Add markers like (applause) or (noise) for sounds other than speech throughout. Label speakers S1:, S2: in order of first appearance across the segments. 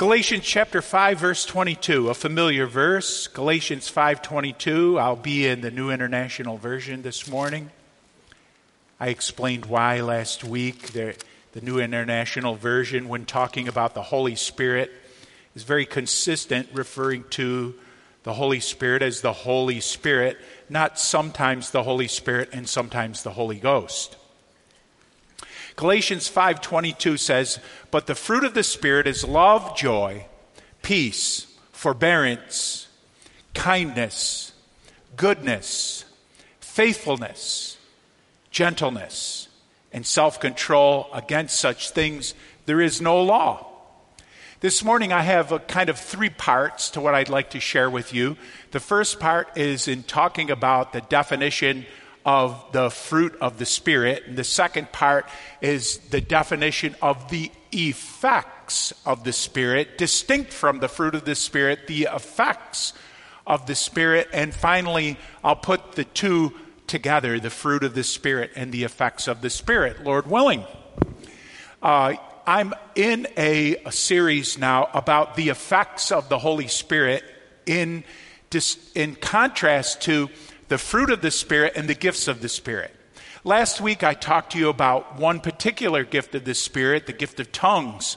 S1: Galatians chapter 5 verse 22, a familiar verse. Galatians 5:22. I'll be in the New International Version this morning. I explained why last week. The, the New International Version when talking about the Holy Spirit is very consistent referring to the Holy Spirit as the Holy Spirit, not sometimes the Holy Spirit and sometimes the Holy Ghost. Galatians 5:22 says, "But the fruit of the spirit is love, joy, peace, forbearance, kindness, goodness, faithfulness, gentleness, and self-control. Against such things there is no law." This morning, I have a kind of three parts to what I'd like to share with you. The first part is in talking about the definition of the fruit of the Spirit. And the second part is the definition of the effects of the Spirit, distinct from the fruit of the Spirit, the effects of the Spirit. And finally, I'll put the two together the fruit of the Spirit and the effects of the Spirit, Lord willing. Uh, I'm in a, a, series now about the effects of the Holy Spirit in, in contrast to the fruit of the Spirit and the gifts of the Spirit. Last week, I talked to you about one particular gift of the Spirit, the gift of tongues.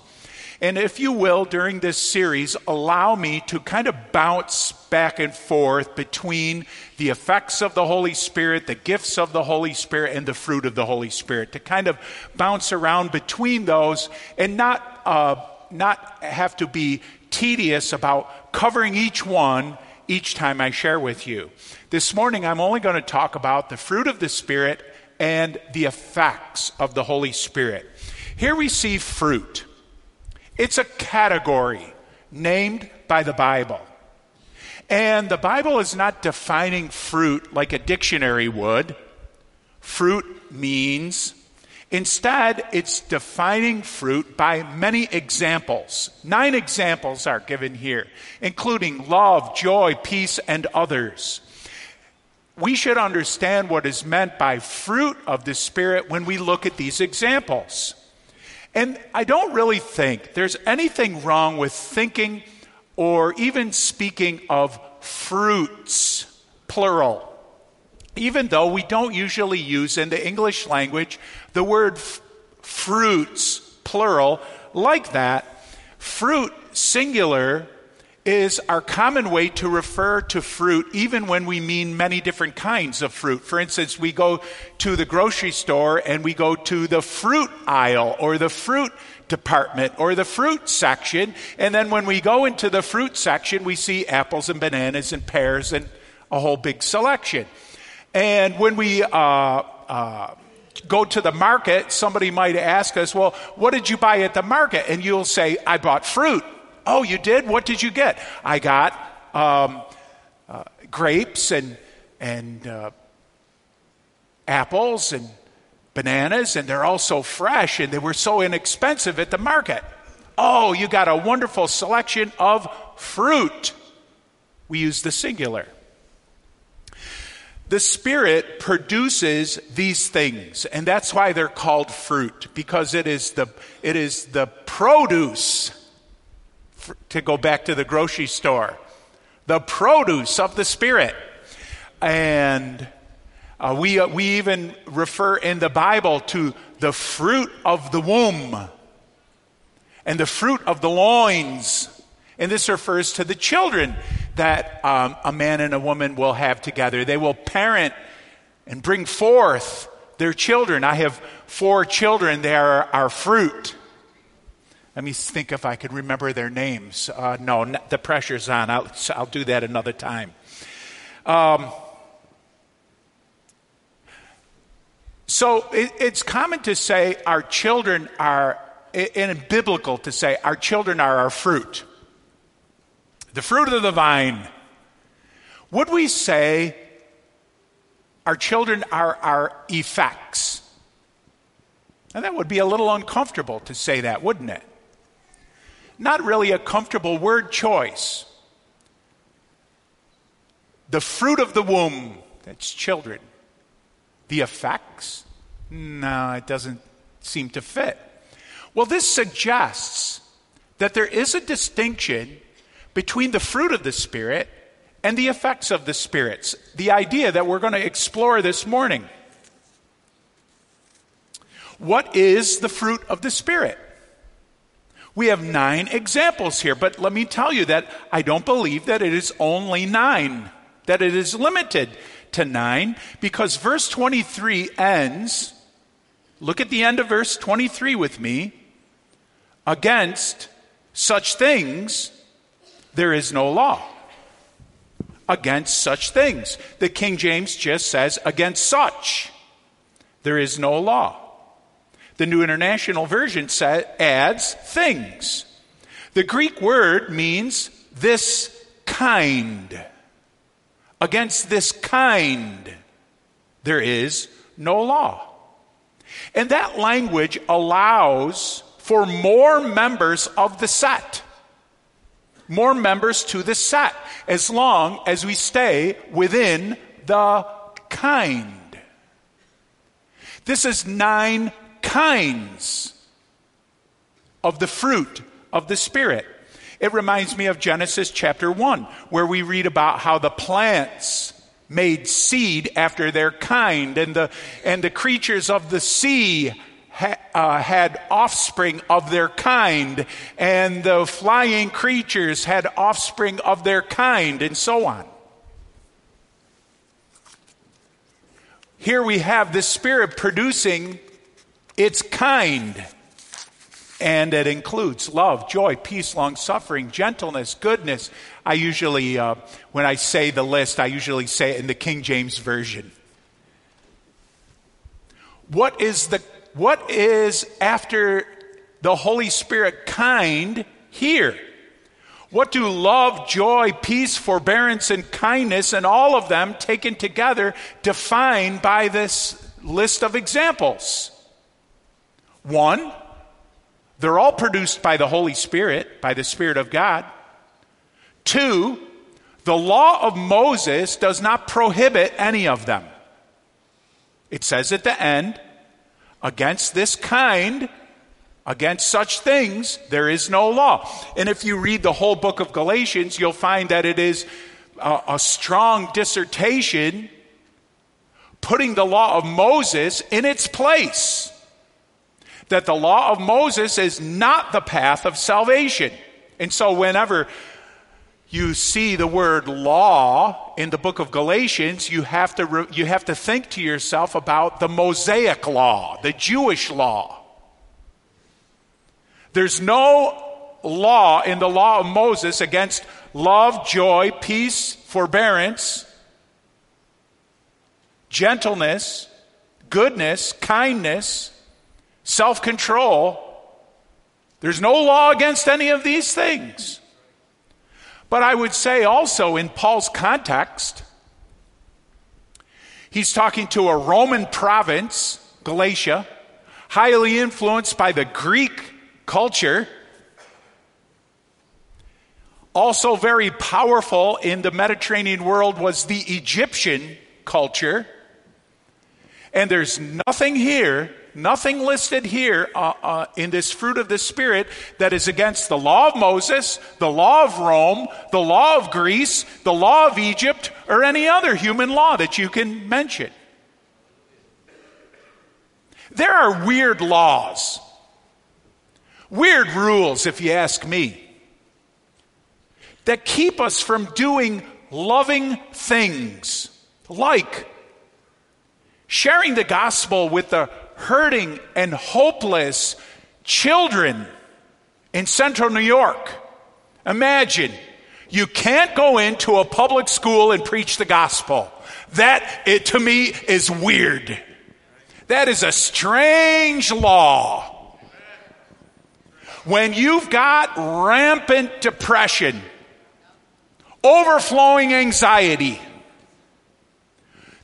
S1: And if you will, during this series, allow me to kind of bounce back and forth between the effects of the Holy Spirit, the gifts of the Holy Spirit, and the fruit of the Holy Spirit, to kind of bounce around between those and not, uh, not have to be tedious about covering each one each time I share with you. This morning, I'm only going to talk about the fruit of the Spirit and the effects of the Holy Spirit. Here we see fruit. It's a category named by the Bible. And the Bible is not defining fruit like a dictionary would. Fruit means Instead, it's defining fruit by many examples. Nine examples are given here, including love, joy, peace, and others. We should understand what is meant by fruit of the Spirit when we look at these examples. And I don't really think there's anything wrong with thinking or even speaking of fruits, plural even though we don't usually use in the English language the word f- fruits, plural, like that, fruit, singular, is our common way to refer to fruit even when we mean many different kinds of fruit. For instance, we go to the grocery store and we go to the fruit aisle or the fruit department or the fruit section. And then when we go into the fruit section, we see apples and bananas and pears and a whole big selection. And when we uh, uh, go to the market, somebody might ask us, Well, what did you buy at the market? And you'll say, I bought fruit. Oh, you did? What did you get? I got um, uh, grapes and, and uh, apples and bananas, and they're all so fresh and they were so inexpensive at the market. Oh, you got a wonderful selection of fruit. We use the singular. The Spirit produces these things, and that's why they're called fruit, because it is the, it is the produce, to go back to the grocery store, the produce of the Spirit. And uh, we, uh, we even refer in the Bible to the fruit of the womb and the fruit of the loins. And this refers to the children that um, a man and a woman will have together. They will parent and bring forth their children. I have four children, they are our fruit. Let me think if I could remember their names. Uh, no, the pressure's on. I'll, I'll do that another time. Um, so it, it's common to say our children are, and biblical to say our children are our fruit the fruit of the vine. Would we say our children are our effects? And that would be a little uncomfortable to say that, wouldn't it? Not really a comfortable word choice. The fruit of the womb, that's children. The effects? No, it doesn't seem to fit. Well, this suggests that there is a distinction between the fruit of the Spirit and the effects of the spirits. The idea that we're going to explore this morning. What is the fruit of the Spirit? We have nine examples here, but let me tell you that I don't believe that it is only nine, that it is limited to nine, because verse 23 ends. Look at the end of verse 23 with me. Against such things, there is no law against such things. The King James just says, against such. There is no law. The New International Version sa- adds things. The Greek word means this kind. Against this kind, there is no law. And that language allows for more members of the set more members to the set as long as we stay within the kind. This is nine kinds of the fruit of the Spirit. It reminds me of Genesis chapter 1, where we read about how the plants made seed after their kind, and the, and the creatures of the sea ha, uh, had offspring of their kind, and the flying creatures had offspring of their kind, and so on. Here we have the Spirit producing its kind. And it includes love, joy, peace, long suffering, gentleness, goodness. I usually, uh, when I say the list, I usually say it in the King James Version. What is the what is after the Holy Spirit kind here? What do love, joy, peace, forbearance, and kindness, and all of them taken together define by this list of examples? One, they're all produced by the Holy Spirit, by the Spirit of God. Two, the law of Moses does not prohibit any of them. It says at the end, Against this kind, against such things, there is no law. And if you read the whole book of Galatians, you'll find that it is a, a strong dissertation putting the law of Moses in its place. That the law of Moses is not the path of salvation. And so, whenever you see the word law in the book of Galatians, you have to, re- you have to think to yourself about the Mosaic law, the Jewish law. There's no law in the law of Moses against love, joy, peace, forbearance, gentleness, goodness, kindness, self control. There's no law against any of these things. But I would say also in Paul's context, he's talking to a Roman province, Galatia, highly influenced by the Greek culture, also very powerful in the Mediterranean world was the Egyptian culture. And there's nothing here nothing listed here uh, uh, in this fruit of the Spirit that is against the law of Moses, the law of Rome, the law of Greece, the law of Egypt, or any other human law that you can mention. There are weird laws, weird rules, if you ask me, that keep us from doing loving things like sharing the gospel with the hurting and hopeless children in central New York. Imagine you can't go into a public school and preach the gospel. That, it, to me, is weird. That is a strange law. When you've got rampant depression, overflowing anxiety,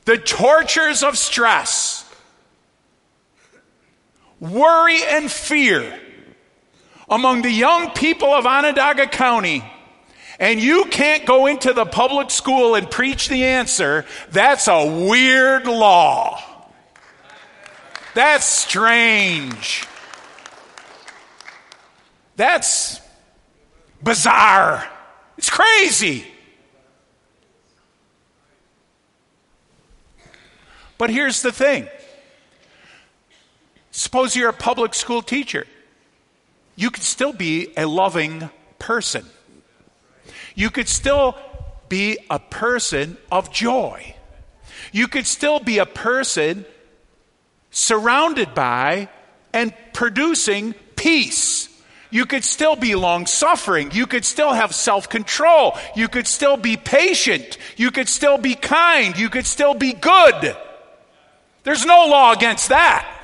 S1: the tortures of stress, worry and fear among the young people of Onondaga County, and you can't go into the public school and preach the answer, that's a weird law. That's strange. That's bizarre. It's crazy. But here's the thing suppose you're a public school teacher, you could still be a loving person. You could still be a person of joy. You could still be a person surrounded by and producing peace. You could still be long suffering. You could still have self control. You could still be patient. You could still be kind. You could still be good. There's no law against that.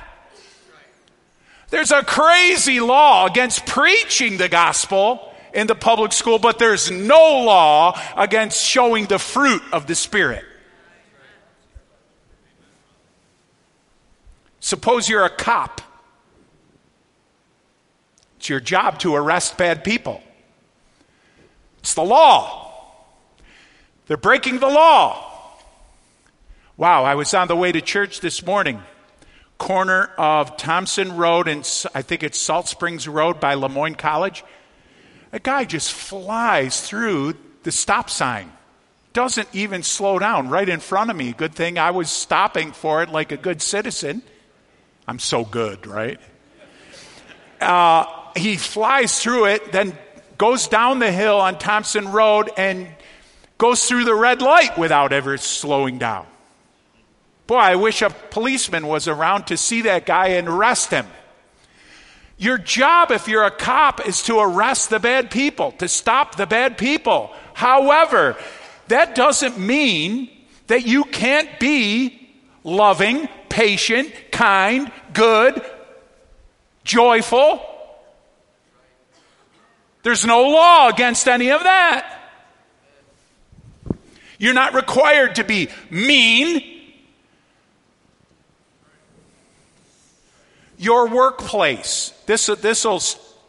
S1: There's a crazy law against preaching the gospel in the public school, but there's no law against showing the fruit of the Spirit. Suppose you're a cop. It's your job to arrest bad people. It's the law. They're breaking the law. Wow, I was on the way to church this morning, corner of Thompson Road and I think it's Salt Springs Road by Le Moyne College. A guy just flies through the stop sign, doesn't even slow down right in front of me. Good thing I was stopping for it like a good citizen. I'm so good, right? Uh, he flies through it, then goes down the hill on Thompson Road and goes through the red light without ever slowing down. Boy, I wish a policeman was around to see that guy and arrest him. Your job, if you're a cop, is to arrest the bad people, to stop the bad people. However, that doesn't mean that you can't be loving, patient, kind, good, joyful. There's no law against any of that. You're not required to be mean. Your workplace. This this will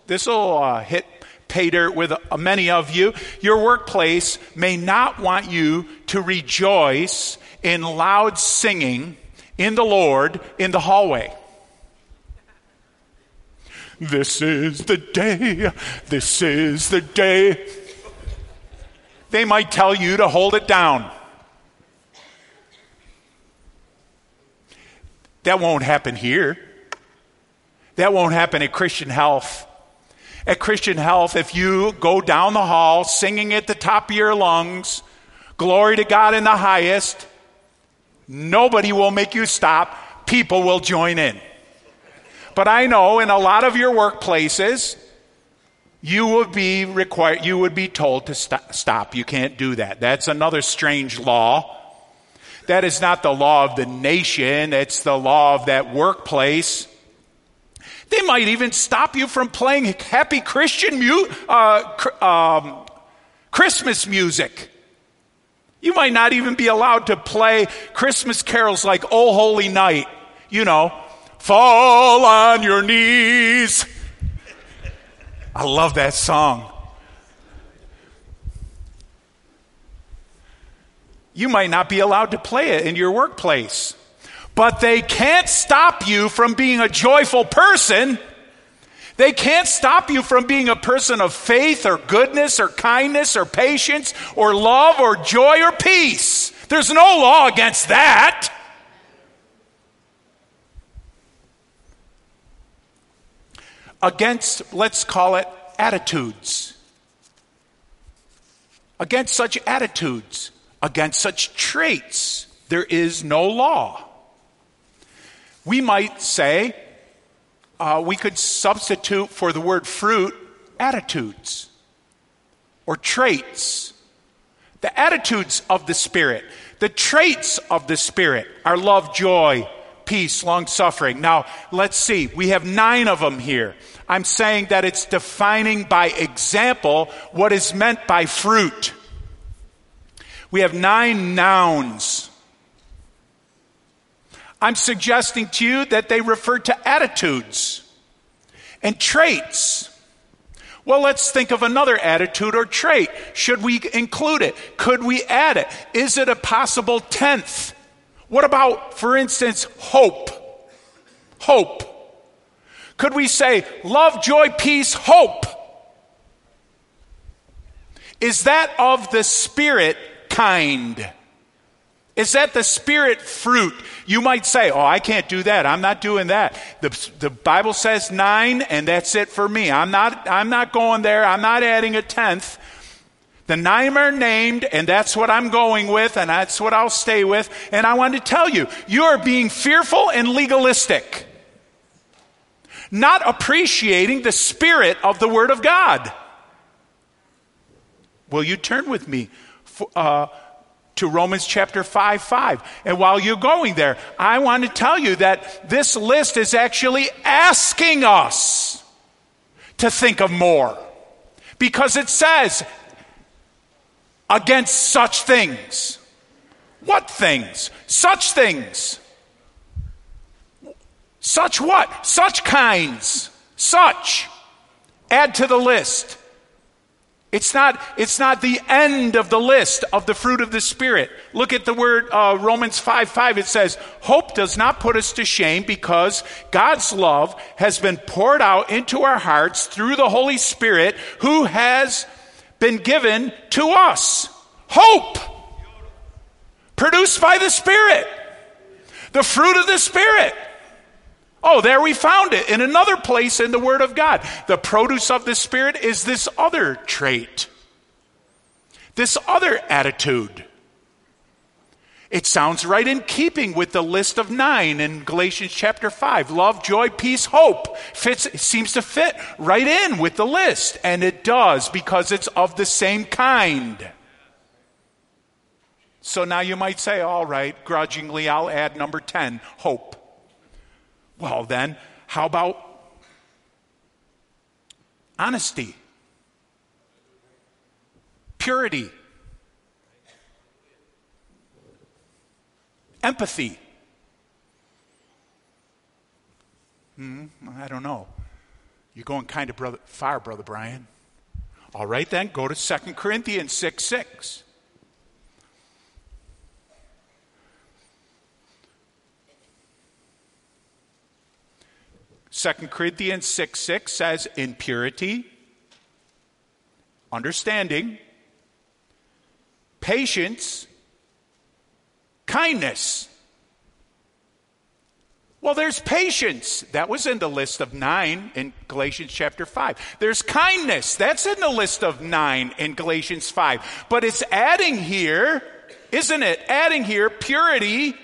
S1: this will uh, hit pay dirt with uh, many of you. Your workplace may not want you to rejoice in loud singing in the Lord in the hallway. This is the day. This is the day. They might tell you to hold it down. That won't happen here. That won't happen at Christian Health. At Christian Health, if you go down the hall singing at the top of your lungs, glory to God in the highest, Nobody will make you stop. People will join in. But I know in a lot of your workplaces, you would be required, you would be told to st- stop. You can't do that. That's another strange law. That is not the law of the nation, it's the law of that workplace. They might even stop you from playing happy Christian mu- uh, cr- um, Christmas music. You might not even be allowed to play Christmas carols like Oh Holy Night, you know, fall on your knees. I love that song. You might not be allowed to play it in your workplace, but they can't stop you from being a joyful person they can't stop you from being a person of faith or goodness or kindness or patience or love or joy or peace. There's no law against that. Against, let's call it, attitudes. Against such attitudes, against such traits, there is no law. We might say, uh, we could substitute for the word fruit attitudes or traits. The attitudes of the Spirit, the traits of the Spirit are love, joy, peace, long suffering. Now, let's see. We have nine of them here. I'm saying that it's defining by example what is meant by fruit. We have nine nouns I'm suggesting to you that they refer to attitudes and traits. Well, let's think of another attitude or trait. Should we include it? Could we add it? Is it a possible tenth? What about, for instance, hope? Hope. Could we say love, joy, peace, hope? Is that of the Spirit kind? Is that the Spirit fruit? You might say, Oh, I can't do that. I'm not doing that. The, the Bible says nine, and that's it for me. I'm not, I'm not going there. I'm not adding a tenth. The nine are named, and that's what I'm going with, and that's what I'll stay with. And I want to tell you, you are being fearful and legalistic, not appreciating the spirit of the Word of God. Will you turn with me uh, to Romans chapter 5 5? And while you're going there, I want to tell you that this list is actually asking us to think of more. Because it says, against such things. What things? Such things. Such what? Such kinds. Such. Add to the list. It's not, it's not the end of the list of the fruit of the Spirit. Look at the word uh, Romans 5 5. It says, Hope does not put us to shame because God's love has been poured out into our hearts through the Holy Spirit who has been given to us. Hope produced by the Spirit. The fruit of the Spirit. Oh, there we found it in another place in the Word of God. The produce of the Spirit is this other trait, this other attitude. It sounds right in keeping with the list of nine in Galatians chapter 5. Love, joy, peace, hope. Fits, seems to fit right in with the list. And it does because it's of the same kind. So now you might say, all right, grudgingly, I'll add number 10, hope. Well, then, how about honesty, purity, empathy? Hmm, I don't know. You're going kind of brother, far, Brother Bryan. All right, then, go to 2 Corinthians 6 6. 2 Corinthians 6 6 says, in purity, understanding, patience, kindness. Well, there's patience. That was in the list of nine in Galatians chapter 5. There's kindness. That's in the list of nine in Galatians 5. But it's adding here, isn't it? Adding here purity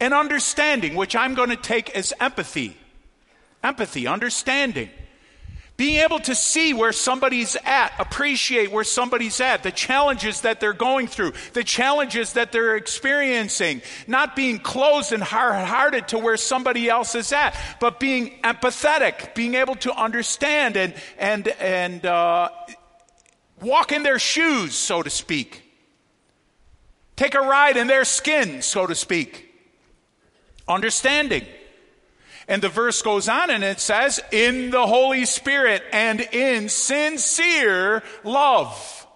S1: and understanding, which I'm going to take as empathy empathy, understanding. Being able to see where somebody's at, appreciate where somebody's at, the challenges that they're going through, the challenges that they're experiencing, not being closed and hard hearted to where somebody else is at, but being empathetic, being able to understand and, and, and uh, walk in their shoes, so to speak. Take a ride in their skin, so to speak. Understanding. And the verse goes on and it says, in the Holy Spirit and in sincere love.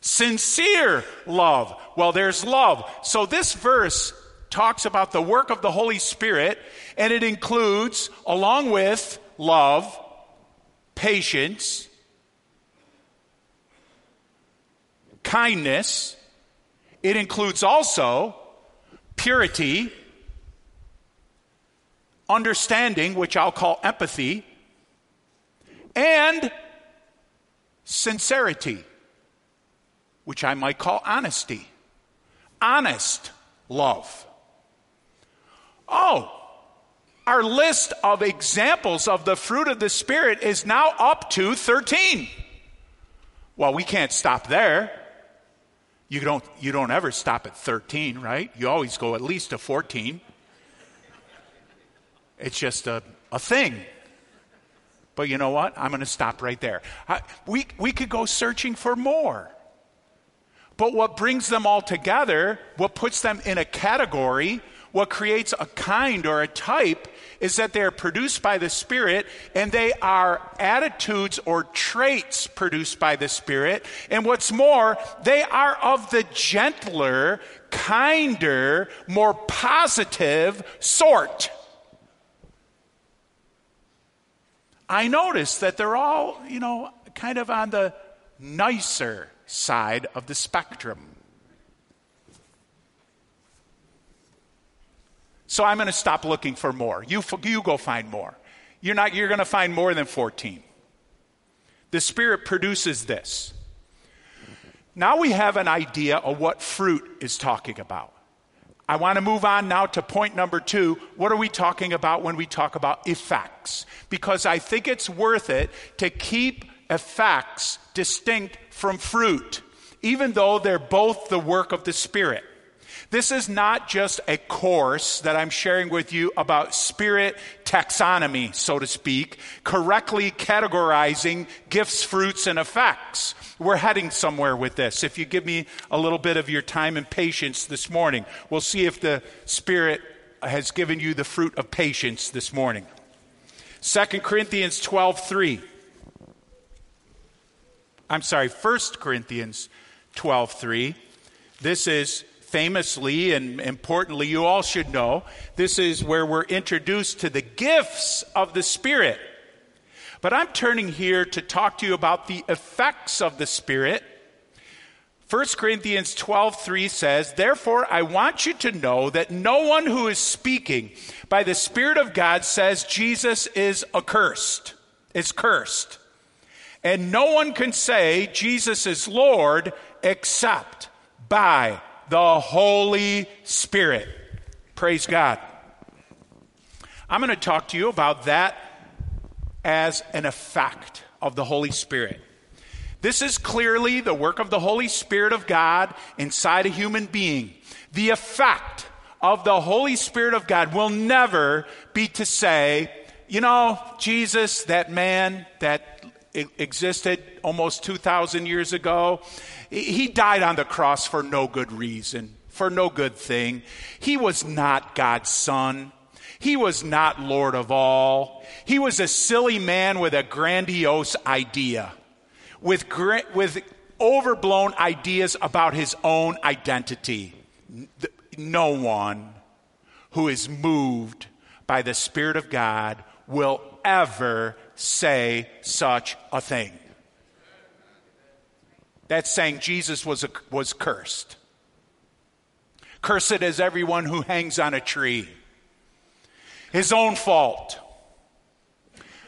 S1: Sincere love. Well, there's love. So this verse talks about the work of the Holy Spirit and it includes, along with love, patience, kindness, it includes also purity, understanding, which I'll call empathy, and sincerity, which I might call honesty. Honest love. Oh, our list of examples of the fruit of the Spirit is now up to 13. Well, we can't stop there. You don't, you don't ever stop at 13, right? You always go at least to 14. It's just a, a thing. But you know what? I'm going to stop right there. I, we, we could go searching for more. But what brings them all together, what puts them in a category, what creates a kind or a type, is that they are produced by the Spirit and they are attitudes or traits produced by the Spirit. And what's more, they are of the gentler, kinder, more positive sort. I notice that they're all, you know, kind of on the nicer side of the spectrum. So I'm going to stop looking for more. You, you go find more. You're, not, you're going to find more than 14. The Spirit produces this. Now we have an idea of what fruit is talking about. I want to move on now to point number two. What are we talking about when we talk about effects? Because I think it's worth it to keep effects distinct from fruit, even though they're both the work of the Spirit. This is not just a course that I'm sharing with you about spirit taxonomy, so to speak, correctly categorizing gifts, fruits, and effects. We're heading somewhere with this. If you give me a little bit of your time and patience this morning, we'll see if the Spirit has given you the fruit of patience this morning. 2 Corinthians 12 3. I'm sorry, 1 Corinthians 12 3. This is famously and importantly, you all should know, this is where we're introduced to the gifts of the Spirit. But I'm turning here to talk to you about the effects of the Spirit. 1 Corinthians 12:3 says, "Therefore I want you to know that no one who is speaking by the Spirit of God says Jesus is accursed, is cursed. And no one can say Jesus is Lord except by the Holy Spirit. Praise God. I'm going to talk to you about that as an effect of the Holy Spirit. This is clearly the work of the Holy Spirit of God inside a human being. The effect of the Holy Spirit of God will never be to say, you know, Jesus, that man that existed almost 2,000 years ago, he died on the cross for no good reason, for no good thing. He was not God's son. He was not Lord of all. He was a silly man with a grandiose idea, with, with overblown ideas about his own identity. No one who is moved by the Spirit of God will ever say such a thing. That's saying Jesus was, a, was cursed. Cursed is everyone who hangs on a tree. His own fault.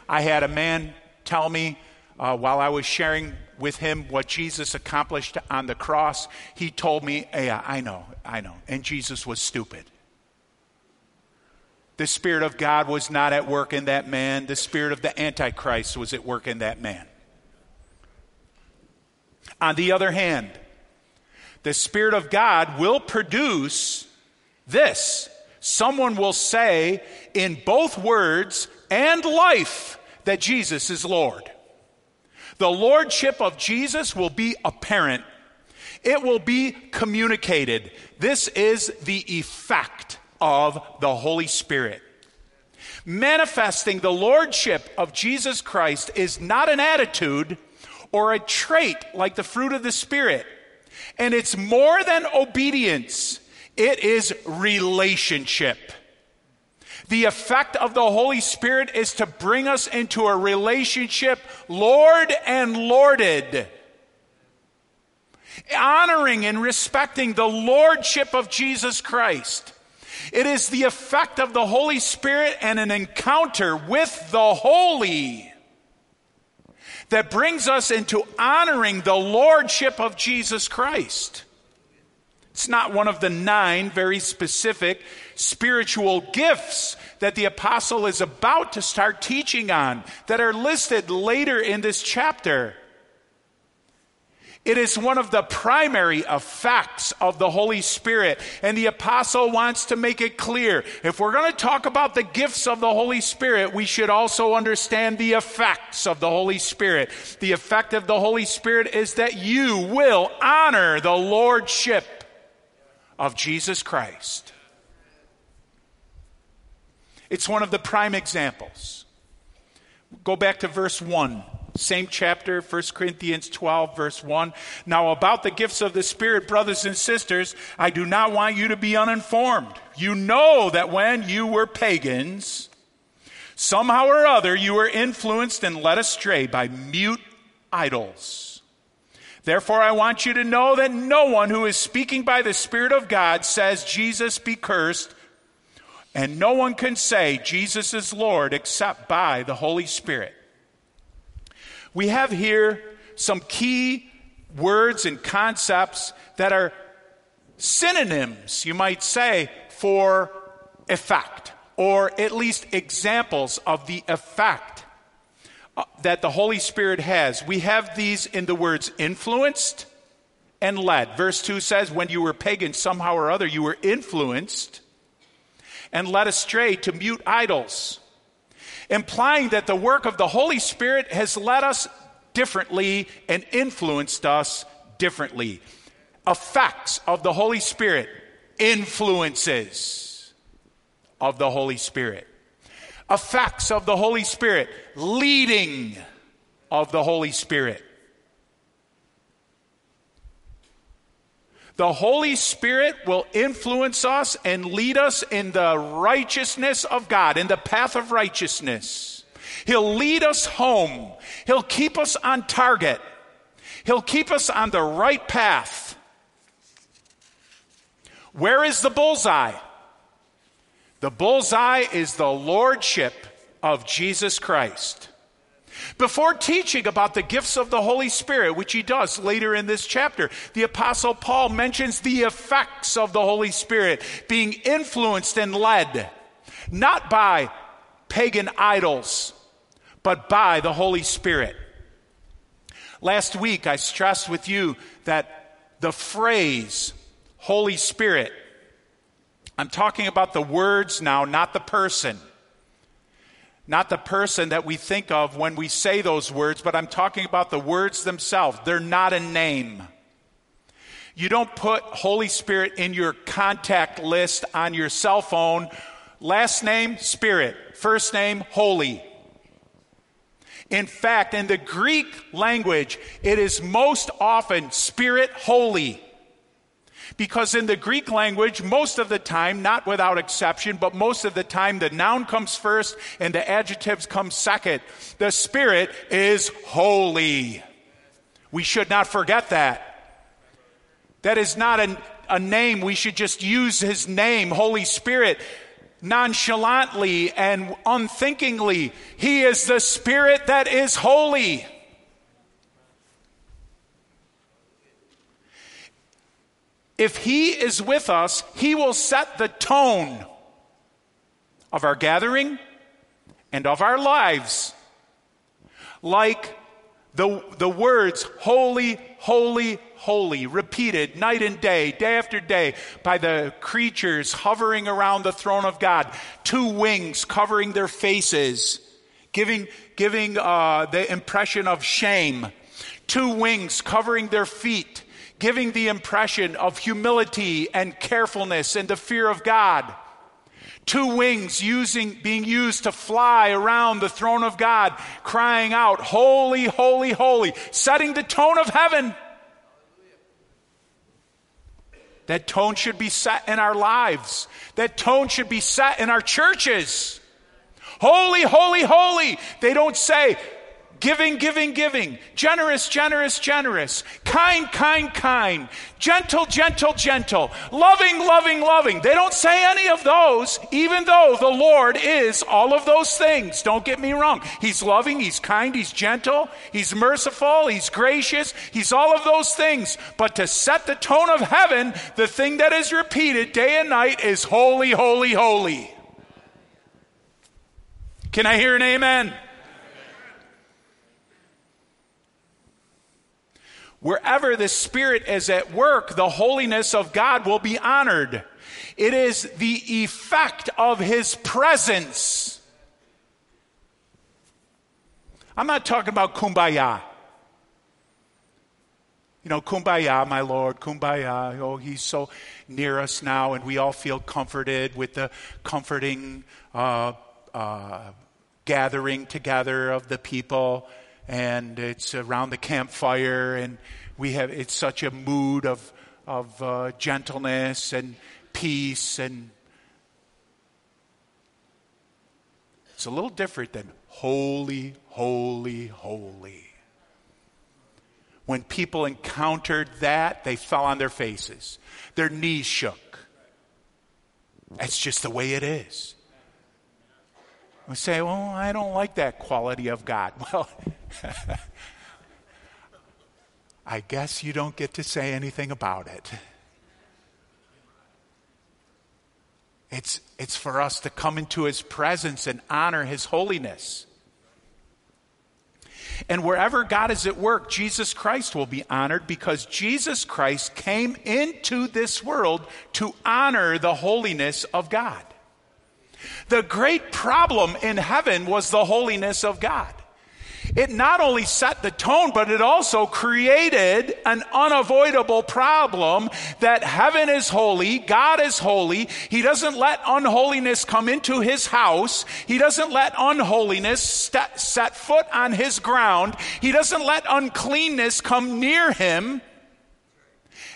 S1: I had a man tell me uh, while I was sharing with him what Jesus accomplished on the cross, he told me, Yeah, I know, I know. And Jesus was stupid. The Spirit of God was not at work in that man, the Spirit of the Antichrist was at work in that man. On the other hand, the Spirit of God will produce this. Someone will say in both words and life that Jesus is Lord. The Lordship of Jesus will be apparent, it will be communicated. This is the effect of the Holy Spirit. Manifesting the Lordship of Jesus Christ is not an attitude or a trait like the fruit of the Spirit. And it's more than obedience, it is relationship. The effect of the Holy Spirit is to bring us into a relationship, Lord and Lorded. Honoring and respecting the Lordship of Jesus Christ. It is the effect of the Holy Spirit and an encounter with the Holy that brings us into honoring the Lordship of Jesus Christ. It's not one of the nine very specific spiritual gifts that the apostle is about to start teaching on that are listed later in this chapter. It is one of the primary effects of the Holy Spirit. And the apostle wants to make it clear if we're going to talk about the gifts of the Holy Spirit, we should also understand the effects of the Holy Spirit. The effect of the Holy Spirit is that you will honor the Lordship of Jesus Christ. It's one of the prime examples. Go back to verse 1. Same chapter, 1 Corinthians 12, verse 1. Now, about the gifts of the Spirit, brothers and sisters, I do not want you to be uninformed. You know that when you were pagans, somehow or other you were influenced and led astray by mute idols Therefore, I want you to know that no one who is speaking by the Spirit of God says, Jesus be cursed, and no one can say, Jesus is Lord, except by the Holy Spirit. We have here some key words and concepts that are synonyms, you might say, for effect, or at least examples of the effect uh, that the Holy Spirit has. We have these in the words influenced and led. Verse 2 says, When you were pagan, somehow or other, you were influenced and led astray to mute idols, implying that the work of the Holy Spirit has led us differently and influenced us differently. Effects of the Holy Spirit, influences of the Holy Spirit. Effects of the Holy Spirit, leading of the Holy Spirit. The Holy Spirit will influence us and lead us in the righteousness of God, in the path of righteousness. He'll lead us home. He'll keep us on target. He'll keep us on the right path. Where is the bullseye? The bullseye is the lordship of Jesus Christ. Before teaching about the gifts of the Holy Spirit, which he does later in this chapter, the Apostle Paul mentions the effects of the Holy Spirit being influenced and led, not by pagan idols, but by the Holy Spirit. Last week, I stressed with you that the phrase Holy Spirit, I'm talking about the words now, not the person. Not the person that we think of when we say those words, but I'm talking about the words themselves. They're not a name. You don't put Holy Spirit in your contact list on your cell phone. Last name, Spirit. First name, Holy. In fact, in the Greek language, it is most often Spirit Holy. Because in the Greek language, most of the time, not without exception, but most of the time, the noun comes first and the adjectives come second. The Spirit is holy. We should not forget that. That is not a, a name. We should just use his name, Holy Spirit nonchalantly and unthinkingly. He is the Spirit that is holy. If He is with us, He will set the tone of our gathering and of our lives. Like the, the words, holy, holy, holy, repeated night and day, day after day, by the creatures hovering around the throne of God, two wings covering their faces, giving, giving uh, the impression of shame, two wings covering their feet, giving the impression of humility and carefulness and the fear of God two wings using, being used to fly around the throne of God, crying out, Holy, holy, holy, setting the tone of heaven. That tone should be set in our lives. That tone should be set in our churches. Holy, holy, holy. They don't say, Giving, giving, giving. Generous, generous, generous. Kind, kind, kind. Gentle, gentle, gentle. Loving, loving, loving. They don't say any of those, even though the Lord is all of those things. Don't get me wrong. He's loving, He's kind, He's gentle, He's merciful, He's gracious, He's all of those things. But to set the tone of heaven, the thing that is repeated day and night is holy, holy, holy. Can I hear an amen? Wherever the Spirit is at work, the holiness of God will be honored. It is the effect of His presence. I'm not talking about kumbaya. You know, kumbaya, my Lord, kumbaya. Oh, He's so near us now, and we all feel comforted with the comforting uh, uh, gathering together of the people and it's around the campfire, and we have it's such a mood of of uh, gentleness and peace, and it's a little different than holy, holy, holy. when people encountered that, they fell on their faces. Their knees shook. That's just the way it is. Say, well, I don't like that quality of God. (laughs) Well, I guess you don't get to say anything about it. It's, it's for us to come into his presence and honor his holiness. And wherever God is at work, Jesus Christ will be honored because Jesus Christ came into this world to honor the holiness of God. The great problem in heaven was the holiness of God it not only set the tone, but it also created an unavoidable problem that heaven is holy, God is holy. He doesn't let unholiness come into his house. He doesn't let unholiness st- set foot on his ground. He doesn't let uncleanness come near him.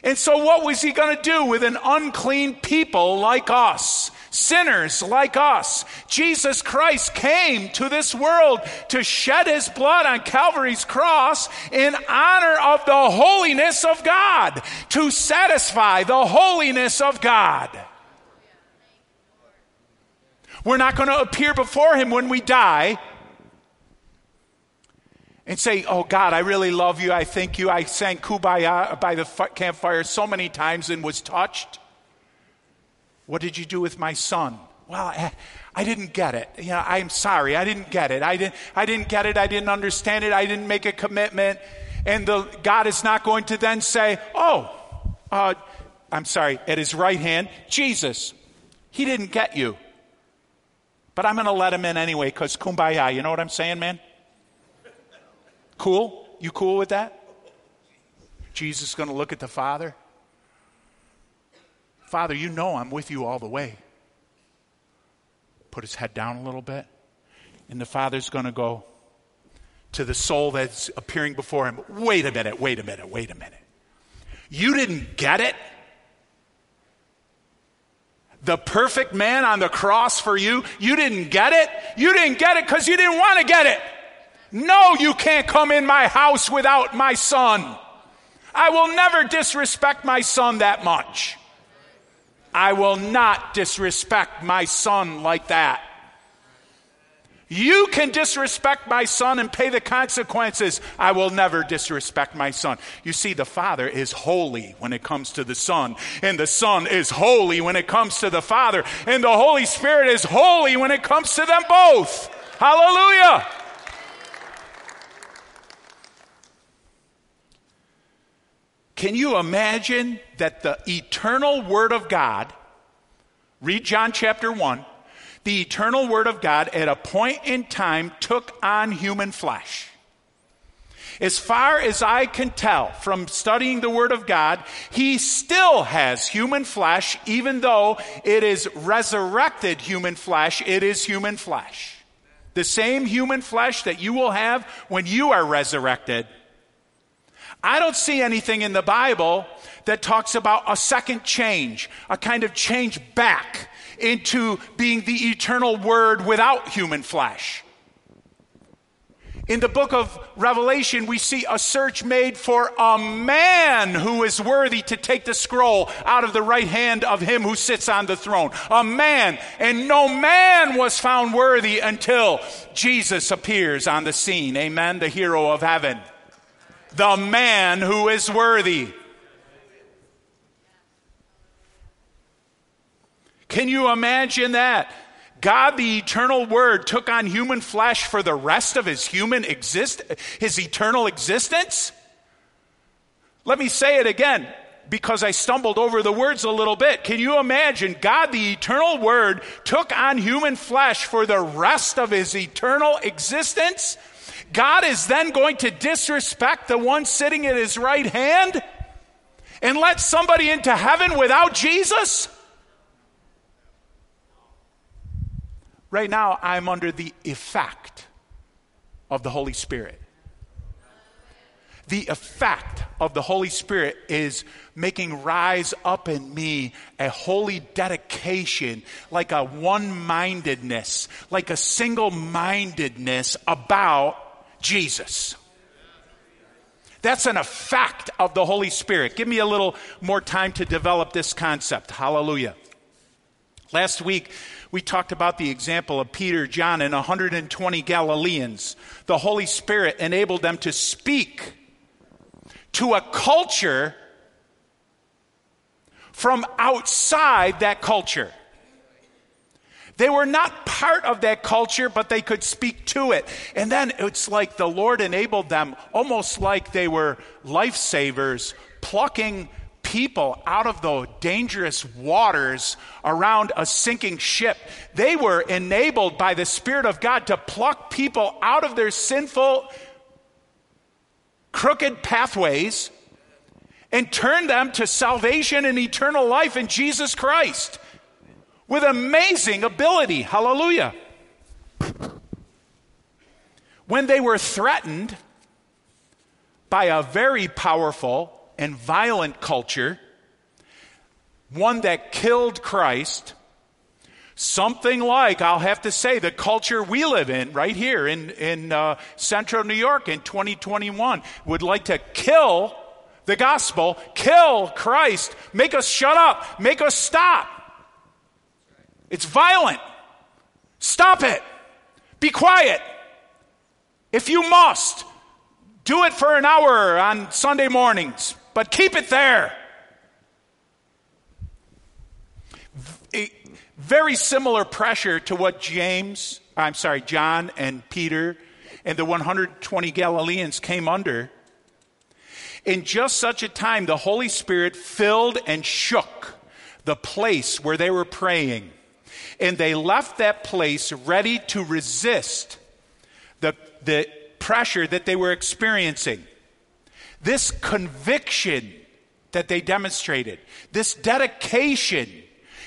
S1: And so, what was he going to do with an unclean people like us? Sinners like us. Jesus Christ came to this world to shed his blood on Calvary's cross in honor of the holiness of God, to satisfy the holiness of God. We're not going to appear before him when we die and say, Oh God, I really love you. I thank you. I sang Kumbaya by the campfire so many times and was touched. What did you do with my son? Well, I, I didn't get it. You know, I'm sorry. I didn't get it. I didn't, I didn't get it. I didn't understand it. I didn't make a commitment. And the, God is not going to then say, Oh, uh, I'm sorry, at his right hand, Jesus, he didn't get you. But I'm going to let him in anyway because kumbaya. You know what I'm saying, man? Cool? You cool with that? Jesus is going to look at the Father Father, you know I'm with you all the way. Put his head down a little bit. And the Father's going to go to the soul that's appearing before him. Wait a minute, wait a minute, wait a minute. You didn't get it? The perfect man on the cross for you, you didn't get it? You didn't get it because you didn't want to get it. No, you can't come in my house without my son. I will never disrespect my son that much. I will not disrespect my son like that. You can disrespect my son and pay the consequences. I will never disrespect my son. You see, the Father is holy when it comes to the Son, and the Son is holy when it comes to the Father, and the Holy Spirit is holy when it comes to them both. Hallelujah. Can you imagine that the eternal Word of God, read John chapter 1, the eternal Word of God at a point in time took on human flesh? As far as I can tell from studying the Word of God, He still has human flesh, even though it is resurrected human flesh, it is human flesh. The same human flesh that you will have when you are resurrected I don't see anything in the Bible that talks about a second change, a kind of change back into being the eternal word without human flesh. In the book of Revelation, we see a search made for a man who is worthy to take the scroll out of the right hand of him who sits on the throne. A man. And no man was found worthy until Jesus appears on the scene. Amen. The hero of heaven the man who is worthy. Can you imagine that? God, the eternal word, took on human flesh for the rest of his human exist, his eternal existence? Let me say it again because I stumbled over the words a little bit. Can you imagine? God, the eternal word, took on human flesh for the rest of his eternal existence? God is then going to disrespect the one sitting at his right hand and let somebody into heaven without Jesus? Right now, I'm under the effect of the Holy Spirit. The effect of the Holy Spirit is making rise up in me a holy dedication, like a one mindedness, like a single mindedness about Jesus. That's an effect of the Holy Spirit. Give me a little more time to develop this concept. Hallelujah. Last week, we talked about the example of Peter, John, and 120 Galileans. The Holy Spirit enabled them to speak to a culture from outside that culture. They were not part of that culture, but they could speak to it. And then it's like the Lord enabled them, almost like they were lifesavers, plucking people out of the dangerous waters around a sinking ship. They were enabled by the Spirit of God to pluck people out of their sinful, crooked pathways and turn them to salvation and eternal life in Jesus Christ with amazing ability. Hallelujah. When they were threatened by a very powerful and violent culture, one that killed Christ, something like, I'll have to say, the culture we live in right here in, in uh, central New York in 2021 would like to kill the gospel, kill Christ, make us shut up, make us stop. It's violent. Stop it. Be quiet. If you must, do it for an hour on Sunday mornings, but keep it there. A very similar pressure to what James, I'm sorry, John and Peter and the 120 Galileans came under in just such a time, the Holy Spirit filled and shook the place where they were praying. And they left that place ready to resist the, the pressure that they were experiencing. This conviction that they demonstrated, this dedication,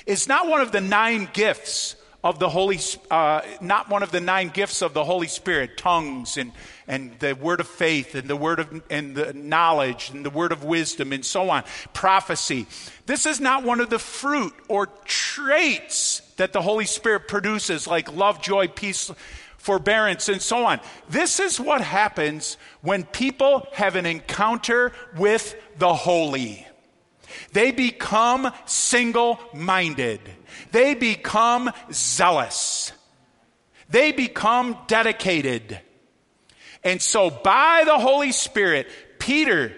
S1: is not one of the nine gifts of the Holy, uh, not one of the nine gifts of the Holy Spirit, tongues and, and the word of faith and the word of and the knowledge and the word of wisdom and so on, prophecy. This is not one of the fruit or traits that the Holy Spirit produces, like love, joy, peace, forbearance, and so on. This is what happens when people have an encounter with the holy. They become single minded. They become zealous. They become dedicated. And so, by the Holy Spirit, Peter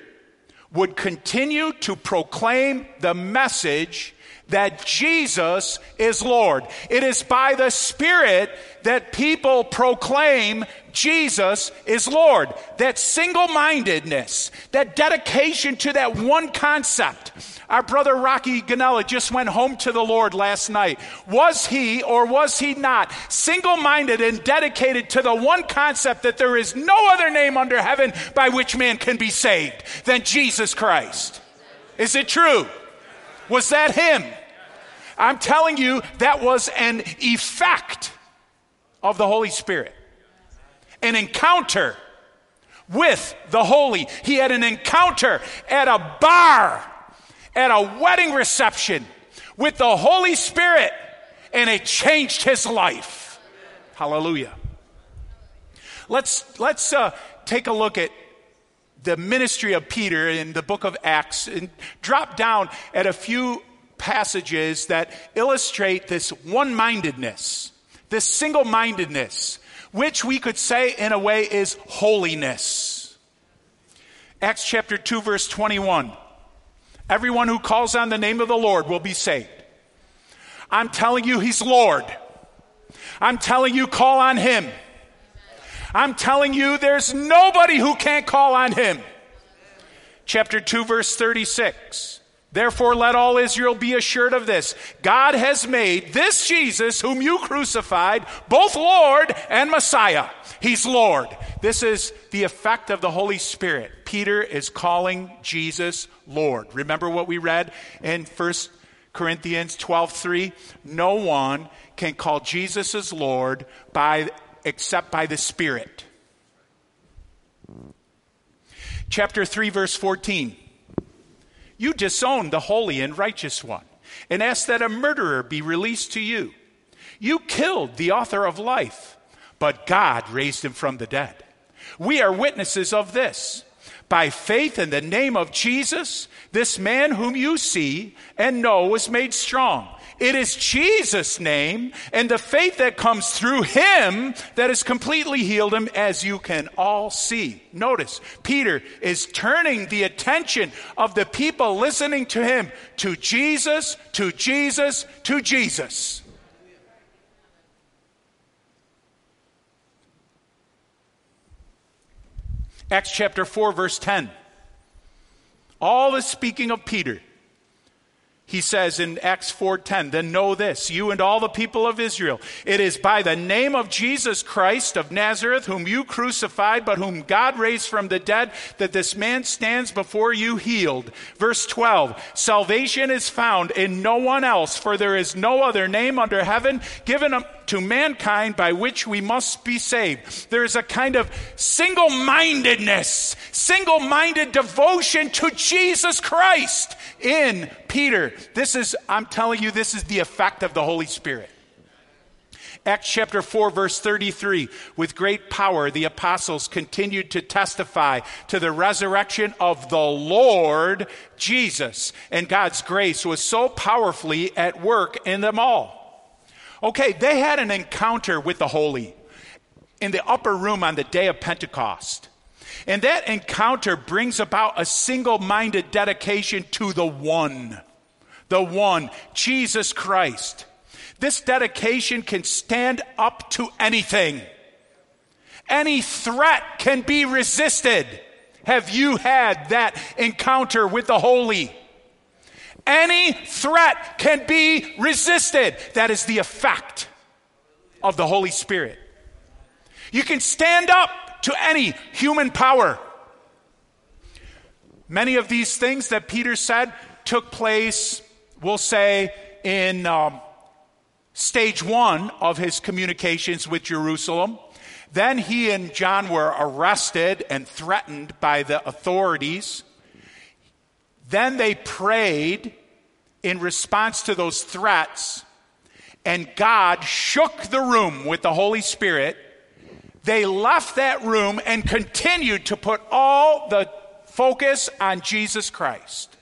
S1: would continue to proclaim the message that Jesus is Lord. It is by the Spirit that people proclaim Jesus is Lord. That single mindedness, that dedication to that one concept. Our brother Rocky Ganella just went home to the Lord last night. Was he or was he not single minded and dedicated to the one concept that there is no other name under heaven by which man can be saved than Jesus Christ? Is it true? Was that him? I'm telling you, that was an effect of the Holy Spirit. An encounter with the Holy. He had an encounter at a bar, at a wedding reception with the Holy Spirit, and it changed his life. Hallelujah. Let's, let's uh, take a look at the ministry of Peter in the book of Acts and drop down at a few passages that illustrate this one mindedness, this single mindedness, which we could say in a way is holiness. Acts chapter 2, verse 21. Everyone who calls on the name of the Lord will be saved. I'm telling you, He's Lord. I'm telling you, call on Him. I'm telling you, there's nobody who can't call on Him. Chapter 2, verse 36. Therefore, let all Israel be assured of this God has made this Jesus, whom you crucified, both Lord and Messiah. He's Lord. This is the effect of the Holy Spirit. Peter is calling Jesus Lord. Remember what we read in 1 Corinthians 12 3? No one can call Jesus as Lord by, except by the Spirit. Chapter 3, verse 14. You disown the holy and righteous one and ask that a murderer be released to you. You killed the author of life, but God raised him from the dead. We are witnesses of this. By faith in the name of Jesus, this man whom you see and know was made strong. It is Jesus' name and the faith that comes through him that has completely healed him, as you can all see. Notice, Peter is turning the attention of the people listening to him to Jesus, to Jesus, to Jesus. Acts chapter 4, verse 10. All the speaking of Peter he says in Acts 4:10, "Then know this, you and all the people of Israel, it is by the name of Jesus Christ of Nazareth, whom you crucified, but whom God raised from the dead, that this man stands before you healed." Verse 12, "Salvation is found in no one else, for there is no other name under heaven given to mankind by which we must be saved." There is a kind of single-mindedness, single-minded devotion to Jesus Christ in Peter. This is, I'm telling you, this is the effect of the Holy Spirit. Acts chapter 4, verse 33 With great power, the apostles continued to testify to the resurrection of the Lord Jesus, and God's grace was so powerfully at work in them all. Okay, they had an encounter with the Holy in the upper room on the day of Pentecost. And that encounter brings about a single minded dedication to the one, the one, Jesus Christ. This dedication can stand up to anything. Any threat can be resisted. Have you had that encounter with the holy? Any threat can be resisted. That is the effect of the Holy Spirit. You can stand up to any human power. Many of these things that Peter said took place, we'll say, in um, stage one of his communications with Jerusalem. Then he and John were arrested and threatened by the authorities. Then they prayed in response to those threats, and God shook the room with the Holy Spirit they left that room and continued to put all the focus on Jesus Christ.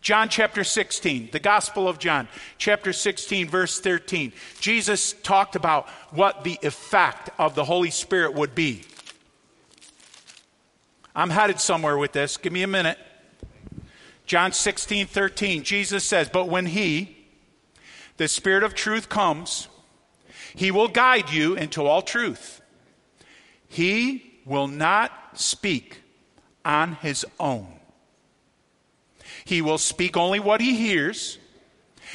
S1: John chapter 16, the Gospel of John, chapter 16, verse 13. Jesus talked about what the effect of the Holy Spirit would be. I'm headed somewhere with this. Give me a minute. John 16, 13. Jesus says, But when He, the Spirit of truth, comes, He will guide you into all truth. He will not speak on his own. He will speak only what he hears,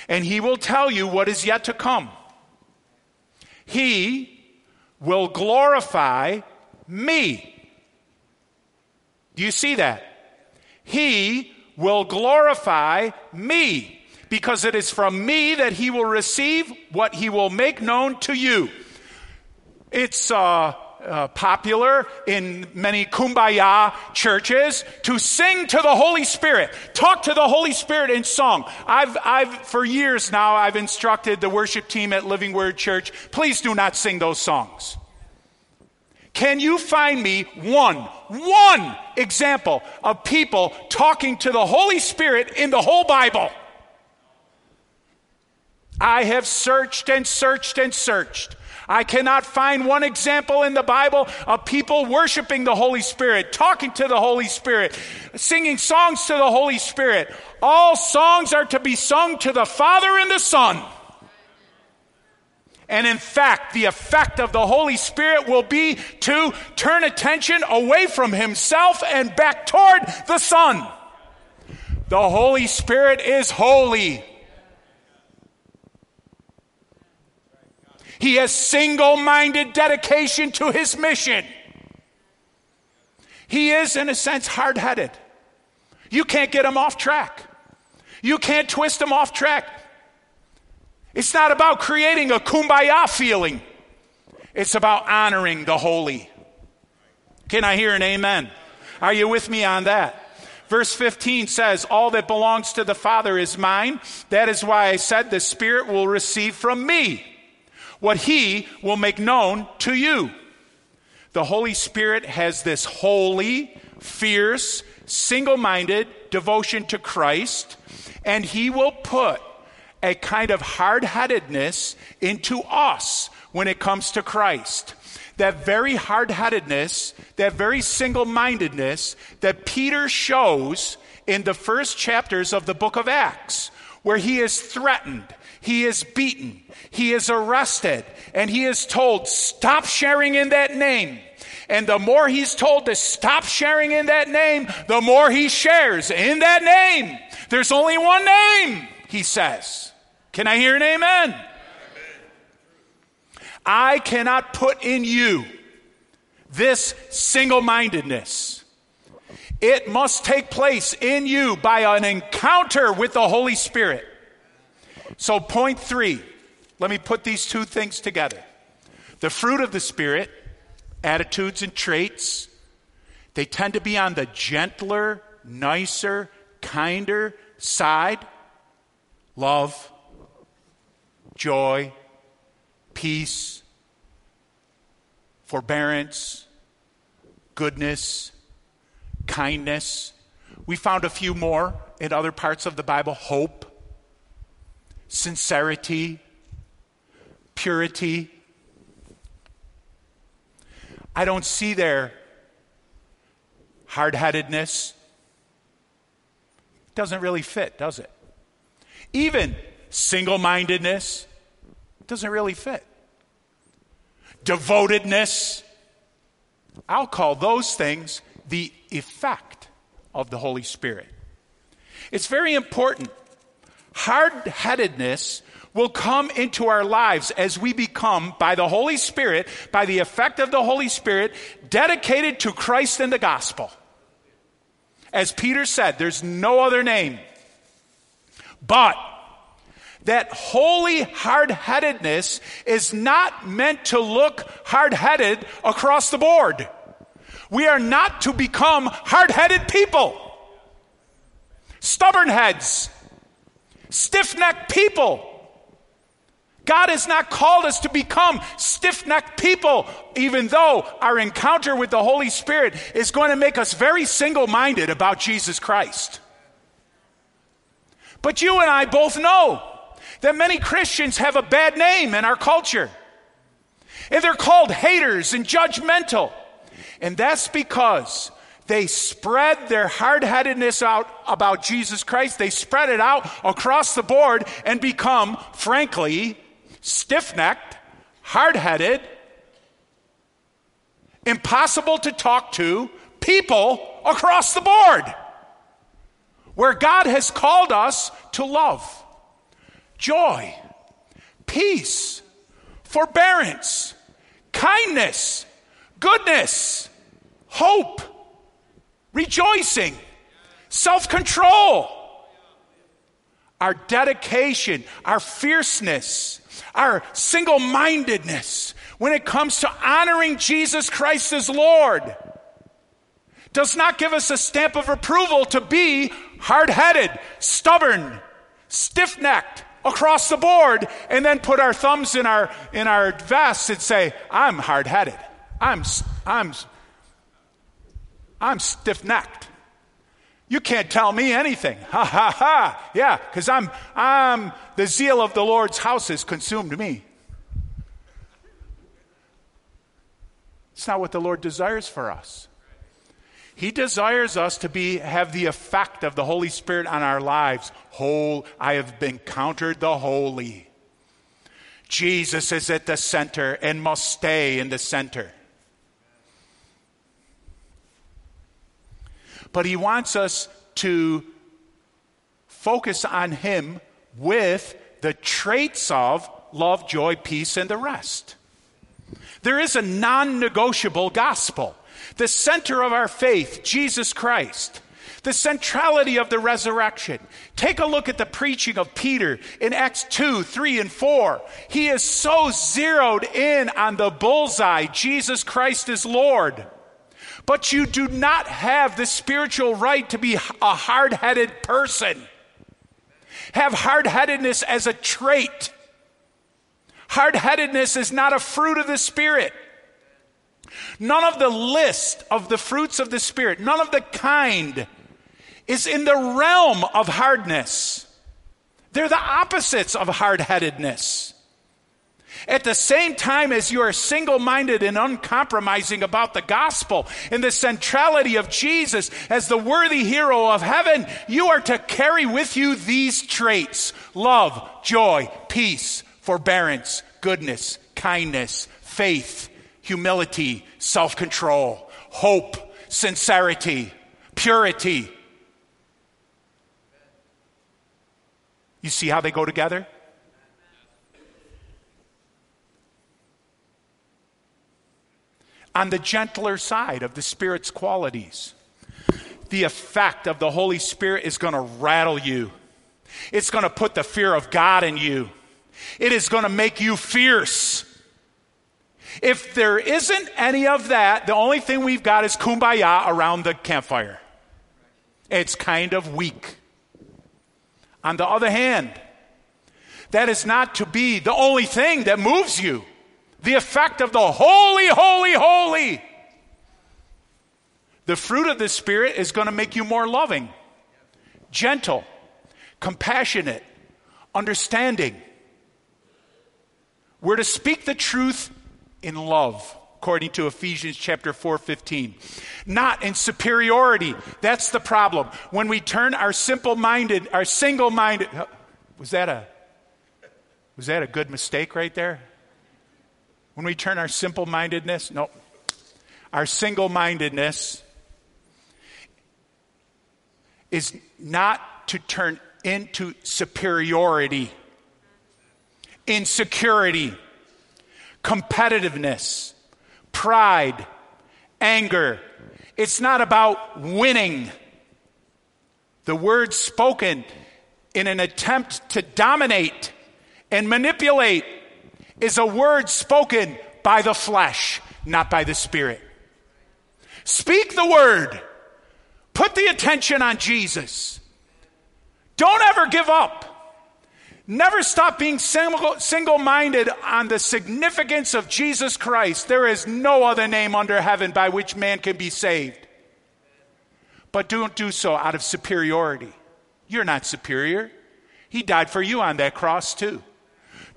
S1: and he will tell you what is yet to come. He will glorify me. Do you see that? He will glorify me because it is from me that he will receive what he will make known to you. It's uh, uh, popular in many kumbaya churches to sing to the Holy Spirit, talk to the Holy Spirit in song. I've, I've, for years now, I've instructed the worship team at Living Word Church, please do not sing those songs. Can you find me one, one example of people talking to the Holy Spirit in the whole Bible? I have searched and searched and searched. I cannot find one example in the Bible of people worshiping the Holy Spirit, talking to the Holy Spirit, singing songs to the Holy Spirit. All songs are to be sung to the Father and the Son. And in fact, the effect of the Holy Spirit will be to turn attention away from Himself and back toward the Son. The Holy Spirit is holy. He has single minded dedication to his mission. He is, in a sense, hard headed. You can't get him off track, you can't twist him off track. It's not about creating a kumbaya feeling, it's about honoring the holy. Can I hear an amen? Are you with me on that? Verse 15 says, All that belongs to the Father is mine. That is why I said, The Spirit will receive from me what he will make known to you. The Holy Spirit has this holy, fierce, single minded devotion to Christ, and He will put a kind of hard headedness into us when it comes to Christ. That very hard headedness, that very single mindedness that Peter shows in the first chapters of the book of Acts, where he is threatened, he is beaten, he is arrested, and he is told, Stop sharing in that name. And the more he's told to stop sharing in that name, the more he shares in that name. There's only one name, he says. Can I hear an amen? amen? I cannot put in you this single mindedness. It must take place in you by an encounter with the Holy Spirit. So, point three, let me put these two things together. The fruit of the Spirit, attitudes and traits, they tend to be on the gentler, nicer, kinder side. Love, joy, peace, forbearance, goodness, kindness. We found a few more in other parts of the Bible hope, sincerity, purity. I don't see there hard headedness. Doesn't really fit, does it? Even single mindedness doesn't really fit. Devotedness, I'll call those things the effect of the Holy Spirit. It's very important. Hard headedness will come into our lives as we become, by the Holy Spirit, by the effect of the Holy Spirit, dedicated to Christ and the gospel. As Peter said, there's no other name. But that holy hard headedness is not meant to look hard headed across the board. We are not to become hard headed people, stubborn heads, stiff necked people. God has not called us to become stiff necked people, even though our encounter with the Holy Spirit is going to make us very single minded about Jesus Christ. But you and I both know that many Christians have a bad name in our culture. And they're called haters and judgmental. And that's because they spread their hard headedness out about Jesus Christ. They spread it out across the board and become, frankly, stiff necked, hard headed, impossible to talk to people across the board. Where God has called us to love, joy, peace, forbearance, kindness, goodness, hope, rejoicing, self control. Our dedication, our fierceness, our single mindedness when it comes to honoring Jesus Christ as Lord does not give us a stamp of approval to be hard headed, stubborn, stiff necked, across the board and then put our thumbs in our in our vests and say i'm hard-headed. I'm i'm i'm stiff-necked. You can't tell me anything. Ha ha ha. Yeah because i'm i'm the zeal of the lord's house has consumed me. It's not what the lord desires for us he desires us to be, have the effect of the Holy Spirit on our lives. Whole, I have encountered the holy. Jesus is at the center and must stay in the center. But he wants us to focus on him with the traits of love, joy, peace, and the rest. There is a non negotiable gospel the center of our faith, Jesus Christ, the centrality of the resurrection. Take a look at the preaching of Peter in Acts 2, 3, and 4. He is so zeroed in on the bullseye Jesus Christ is Lord. But you do not have the spiritual right to be a hard headed person. Have hard headedness as a trait. Hard headedness is not a fruit of the Spirit. None of the list of the fruits of the Spirit, none of the kind is in the realm of hardness. They're the opposites of hard headedness. At the same time as you are single minded and uncompromising about the gospel and the centrality of Jesus as the worthy hero of heaven, you are to carry with you these traits love, joy, peace, forbearance, goodness, kindness, faith, humility, self control, hope, sincerity, purity. You see how they go together? On the gentler side of the Spirit's qualities, the effect of the Holy Spirit is going to rattle you. It's going to put the fear of God in you. It is going to make you fierce. If there isn't any of that, the only thing we've got is kumbaya around the campfire. It's kind of weak. On the other hand, that is not to be the only thing that moves you. The effect of the holy, holy, holy. The fruit of the Spirit is going to make you more loving, gentle, compassionate, understanding. We're to speak the truth in love according to Ephesians chapter 4:15. Not in superiority. That's the problem. When we turn our simple-minded, our single-minded oh, Was that a Was that a good mistake right there? When we turn our simple-mindedness, no. Our single-mindedness is not to turn into superiority, insecurity, competitiveness, pride, anger. It's not about winning. The word spoken in an attempt to dominate and manipulate is a word spoken by the flesh, not by the spirit. Speak the word. Put the attention on Jesus. Don't ever give up. Never stop being single minded on the significance of Jesus Christ. There is no other name under heaven by which man can be saved. But don't do so out of superiority. You're not superior. He died for you on that cross, too.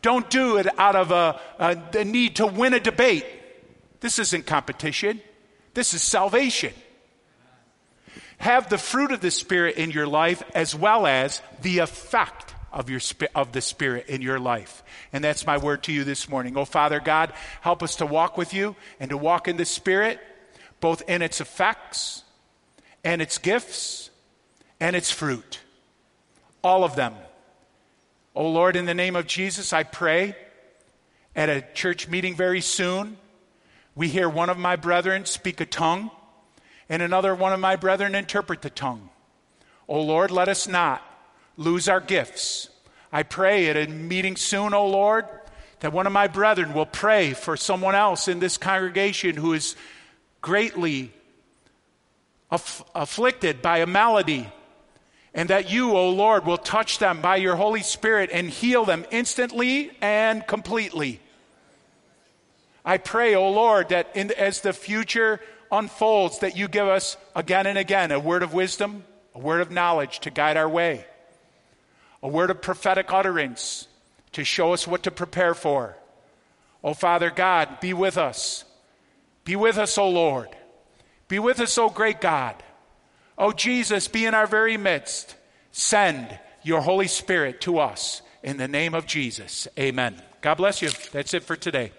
S1: Don't do it out of a, a, a need to win a debate. This isn't competition, this is salvation. Have the fruit of the Spirit in your life as well as the effect of, your, of the Spirit in your life. And that's my word to you this morning. Oh, Father God, help us to walk with you and to walk in the Spirit, both in its effects and its gifts and its fruit. All of them. Oh, Lord, in the name of Jesus, I pray at a church meeting very soon, we hear one of my brethren speak a tongue and another one of my brethren interpret the tongue. Oh, Lord, let us not lose our gifts. I pray at a meeting soon, O oh Lord, that one of my brethren will pray for someone else in this congregation who is greatly aff- afflicted by a malady. And that you, O oh Lord, will touch them by your Holy Spirit and heal them instantly and completely. I pray, O oh Lord, that in, as the future unfolds, that you give us again and again a word of wisdom, a word of knowledge to guide our way a word of prophetic utterance to show us what to prepare for. Oh, Father God, be with us. Be with us, O Lord. Be with us, O great God. Oh, Jesus, be in our very midst. Send your Holy Spirit to us in the name of Jesus. Amen. God bless you. That's it for today.